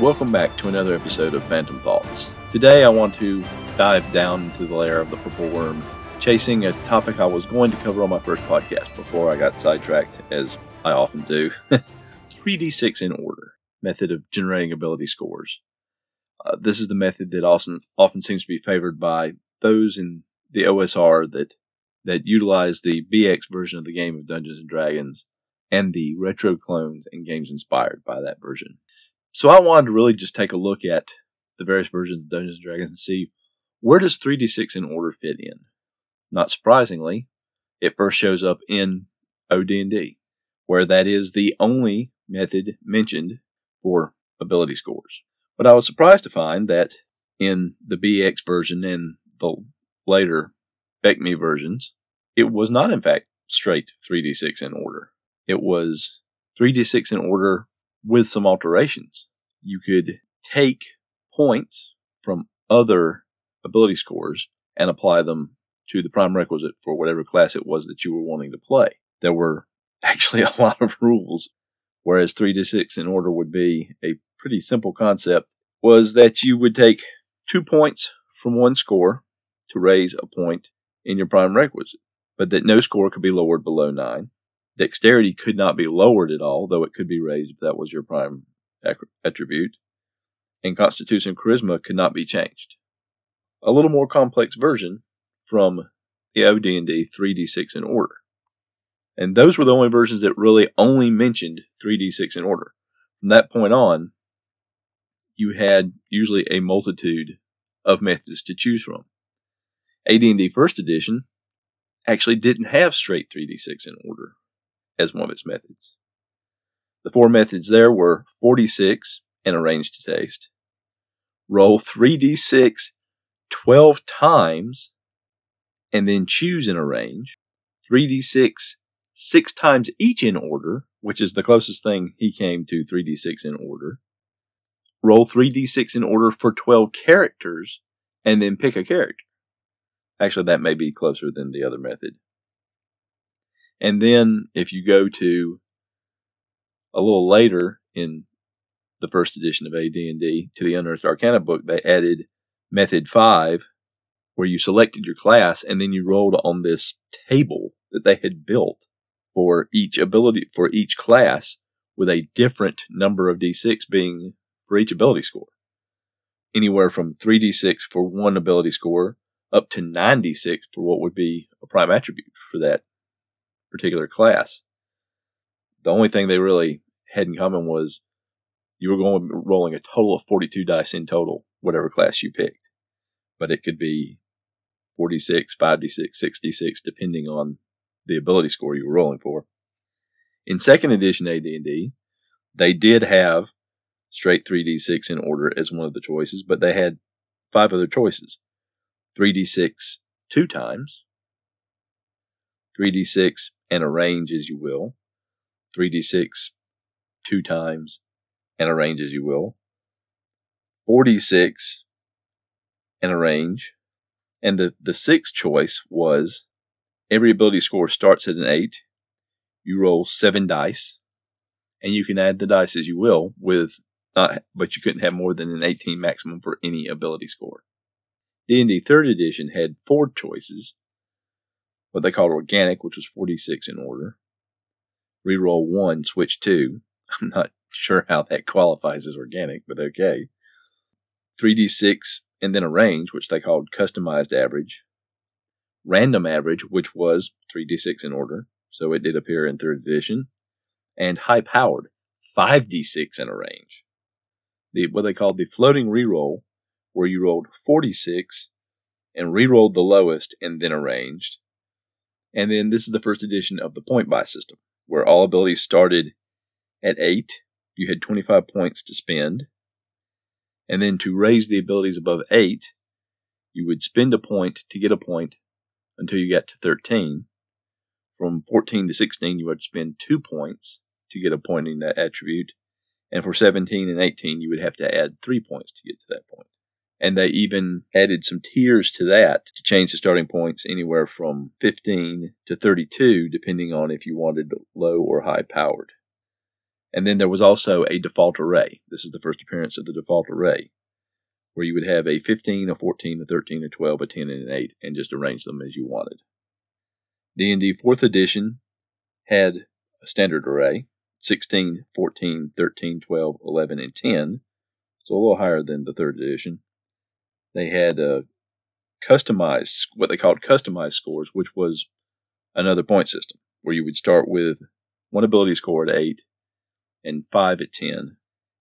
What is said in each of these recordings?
Welcome back to another episode of Phantom Thoughts. Today I want to dive down into the lair of the purple worm, chasing a topic I was going to cover on my first podcast before I got sidetracked, as I often do. 3d6 in order, method of generating ability scores. Uh, this is the method that often, often seems to be favored by those in the OSR that that utilize the BX version of the game of Dungeons and Dragons and the retro clones and games inspired by that version. So I wanted to really just take a look at the various versions of Dungeons and Dragons and see where does 3d6 in order fit in. Not surprisingly, it first shows up in OD&D, where that is the only method mentioned for ability scores. But I was surprised to find that in the BX version and the later BECMI versions, it was not in fact straight 3d6 in order. It was 3d6 in order with some alterations. You could take points from other ability scores and apply them to the prime requisite for whatever class it was that you were wanting to play. There were actually a lot of rules, whereas 3d6 in order would be a pretty simple concept, was that you would take two points from one score to raise a point in your prime requisite, but that no score could be lowered below 9. Dexterity could not be lowered at all, though it could be raised if that was your prime attribute. And Constitution Charisma could not be changed. A little more complex version from the OD&D 3d6 in order. And those were the only versions that really only mentioned 3d6 in order. From that point on, you had usually a multitude of methods to choose from. AD&D First Edition actually didn't have straight 3d6 in order as one of its methods. The four methods there were 4d6 and arrange to taste, roll 3d6 12 times, and then choose and arrange, 3d6 six times each in order, which is the closest thing he came to 3d6 in order, roll 3d6 in order for 12 characters, and then pick a character. Actually, that may be closer than the other method. And then if you go to a little later in the first edition of AD&D to the Unearthed Arcana book, they added method 5 where you selected your class and then you rolled on this table that they had built for each ability for each class with a different number of d6 being for each ability score. Anywhere from 3d6 for one ability score up to 9d6 for what would be a prime attribute for that particular class. The only thing they really had in common was you were going rolling a total of 42 dice in total, whatever class you picked. But it could be 4d6, 5d6, 6d6, depending on the ability score you were rolling for. In second edition AD&D, they did have straight 3d6 in order as one of the choices, but they had five other choices. 3d6 two times, 3d6 and arrange as you will, 3d6 two times and arrange as you will, 4d6 and arrange, and the, the sixth choice was every ability score starts at an 8, you roll 7 dice, and you can add the dice as you will with but you couldn't have more than an 18 maximum for any ability score. D&D 3rd edition had four choices. What they called organic, which was 4d6 in order. Reroll 1, switch 2. I'm not sure how that qualifies as organic, but okay. 3d6 and then a range, which they called customized average. Random average, which was 3d6 in order, so it did appear in 3rd edition. And high powered, 5d6 in a range. The, what they called the floating reroll, where you rolled 4d6 and re-rolled the lowest and then arranged. And then this is the first edition of the point buy system, where all abilities started at 8. You had 25 points to spend. And then to raise the abilities above 8, you would spend a point to get a point until you got to 13. From 14 to 16, you would spend 2 points to get a point in that attribute. And for 17 and 18, you would have to add 3 points to get to that point. And they even added some tiers to that to change the starting points anywhere from 15 to 32, depending on if you wanted low or high powered. And then there was also a default array. This is the first appearance of the default array, where you would have a 15, a 14, a 13, a 12, a 10, and an 8, and just arrange them as you wanted. D&D 4th edition had a standard array, 16, 14, 13, 12, 11, and 10. So a little higher than the 3rd edition. They had a customized, what they called customized scores, which was another point system, where you would start with one ability score at 8 and 5 at 10,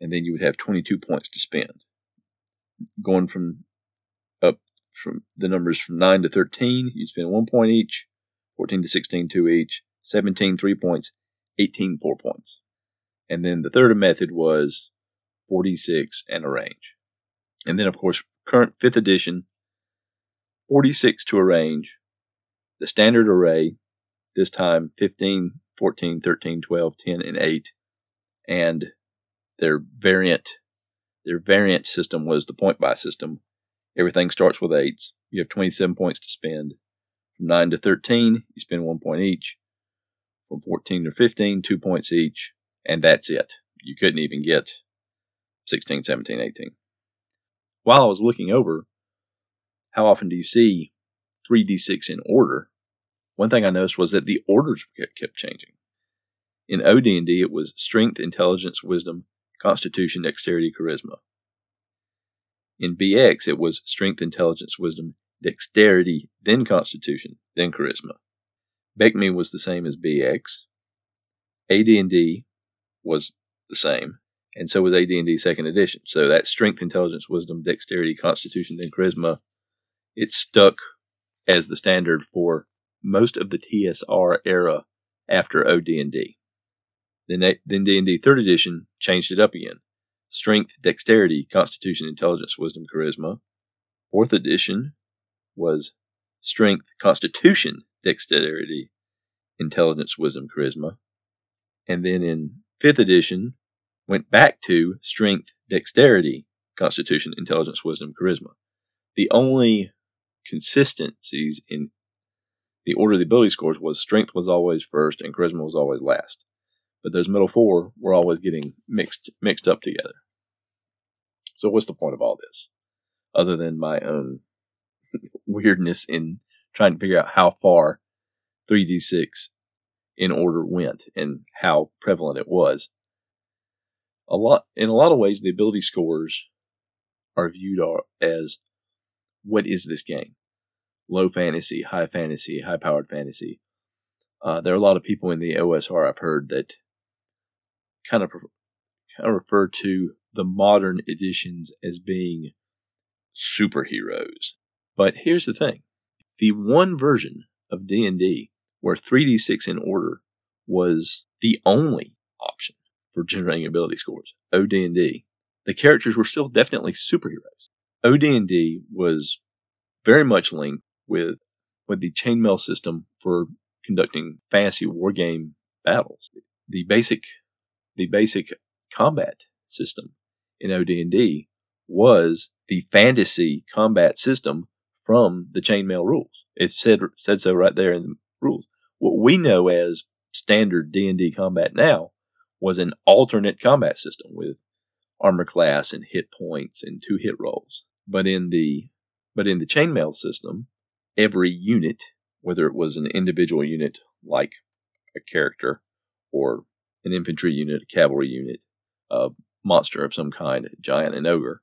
and then you would have 22 points to spend. Going from up from the numbers from 9 to 13, you spend 1 point each, 14 to 16, 2 each, 17, 3 points, 18, 4 points. And then the third method was 4d6 and a range. And then, of course, current 5th edition, 4d6 to arrange, the standard array, this time 15, 14, 13, 12, 10, and 8, and their variant their variant system was the point buy system. Everything starts with eights. You have 27 points to spend. From 9 to 13, you spend one point each. From 14 to 15, two points each. And that's it. You couldn't even get 16, 17, 18. While I was looking over, how often do you see 3d6 in order? One thing I noticed was that the orders kept changing. In OD&D, it was strength, intelligence, wisdom, constitution, dexterity, charisma. In BX, it was strength, intelligence, wisdom, dexterity, then constitution, then charisma. BECMI was the same as BX. AD&D was the same, and so was AD&D second edition. So that strength, intelligence, wisdom, dexterity, constitution, then charisma, it stuck as the standard for most of the TSR era after OD&D. Then, then D&D third edition changed it up again. Strength, dexterity, constitution, intelligence, wisdom, charisma. Fourth edition was strength, constitution, dexterity, intelligence, wisdom, charisma. And then in fifth edition, went back to strength, dexterity, constitution, intelligence, wisdom, charisma. The only consistencies in the order of the ability scores was strength was always first and charisma was always last but those middle four were always getting mixed mixed up together. So what's the point of all this, other than my own weirdness in trying to figure out how far 3d6 in order went and how prevalent it was? A lot in a lot of ways, the ability scores are viewed as what is this game? Low fantasy, high fantasy, high powered fantasy. Uh, there are a lot of people in the OSR I've heard that kind of kind of refer to the modern editions as being superheroes. But here's the thing. The one version of D&D where 3d6 in order was the only option for generating ability scores, OD&D, the characters were still definitely superheroes. OD&D was very much linked with with the chainmail system for conducting fantasy wargame battles. The basic the basic combat system in OD&D was the fantasy combat system from the chainmail rules. It said said so right there in the rules. What we know as standard D&D combat now was an alternate combat system with armor class and hit points and two hit rolls. But in the but in the chainmail system, every unit, whether it was an individual unit like a character or an infantry unit, a cavalry unit, a monster of some kind, a giant, an ogre.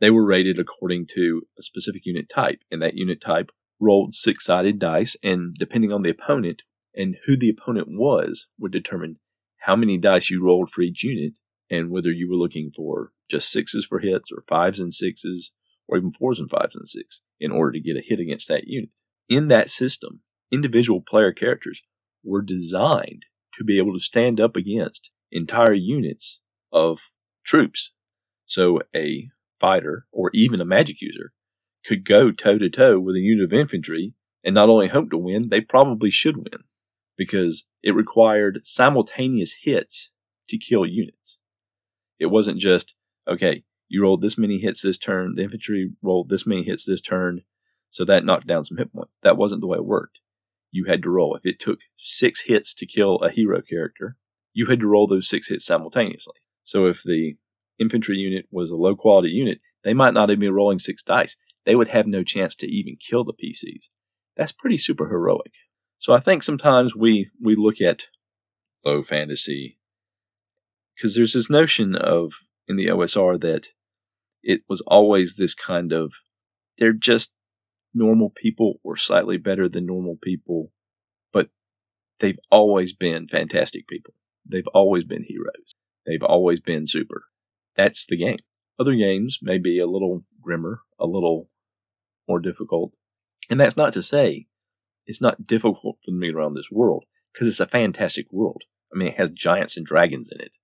They were rated according to a specific unit type, and that unit type rolled six sided dice, and depending on the opponent and who the opponent was, would determine how many dice you rolled for each unit and whether you were looking for just sixes for hits or fives and sixes or even fours and fives and six in order to get a hit against that unit. In that system, individual player characters were designed to be able to stand up against entire units of troops. So a fighter or even a magic user could go toe to toe with a unit of infantry and not only hope to win, they probably should win because it required simultaneous hits to kill units. It wasn't just, okay, you rolled this many hits this turn, the infantry rolled this many hits this turn, so that knocked down some hit points. That wasn't the way it worked you had to roll. If it took six hits to kill a hero character, you had to roll those six hits simultaneously. So if the infantry unit was a low quality unit, they might not even be rolling six dice. They would have no chance to even kill the PCs. That's pretty super heroic. So I think sometimes we, we look at low fantasy because there's this notion of in the OSR that it was always this kind of they're just normal people or slightly better than normal people, but they've always been fantastic people. They've always been heroes. They've always been super. That's the game. Other games may be a little grimmer, a little more difficult. And that's not to say it's not difficult for me around this world, because it's a fantastic world. I mean, it has giants and dragons in it.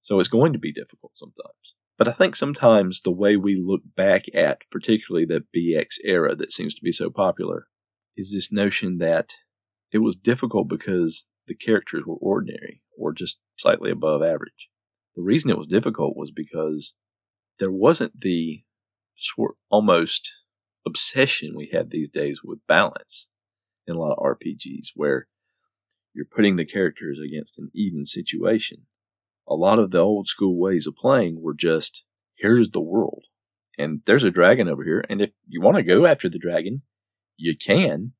So it's going to be difficult sometimes. But I think sometimes the way we look back at, particularly the BX era that seems to be so popular, is this notion that it was difficult because the characters were ordinary or just slightly above average. The reason it was difficult was because there wasn't the sort almost obsession we have these days with balance in a lot of RPGs where you're putting the characters against an even situation. A lot of the old school ways of playing were just here's the world and there's a dragon over here and if you want to go after the dragon you can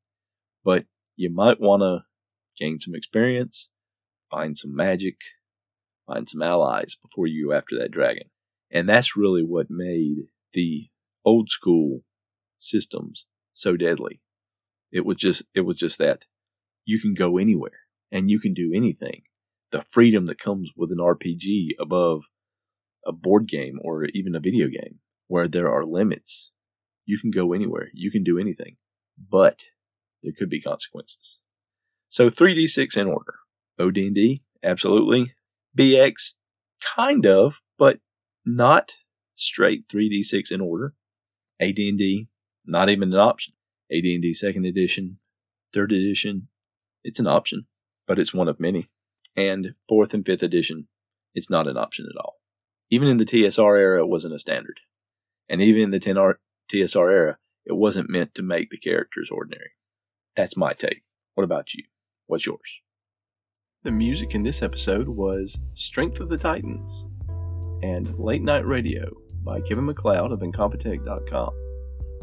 but you might want to gain some experience find some magic find some allies before you go after that dragon and that's really what made the old school systems so deadly. It was just it was just that you can go anywhere and you can do anything. The freedom that comes with an RPG above a board game or even a video game where there are limits. You can go anywhere. You can do anything. But there could be consequences. So 3d6 in order. OD&D, absolutely. BX, kind of, but not straight 3d6 in order. AD&D, not even an option. AD&D second edition, third edition, it's an option, but it's one of many. And fourth and fifth edition, it's not an option at all. Even in the TSR era, it wasn't a standard. And even in the 10R TSR era, it wasn't meant to make the characters ordinary. That's my take. What about you? What's yours? The music in this episode was Strength of the Titans and Late Night Radio by Kevin MacLeod of Incompetech.com.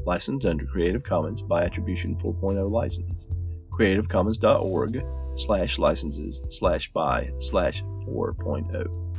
Licensed under Creative Commons by Attribution 4.0 license. CreativeCommons.org slash licenses slash by slash 4.0.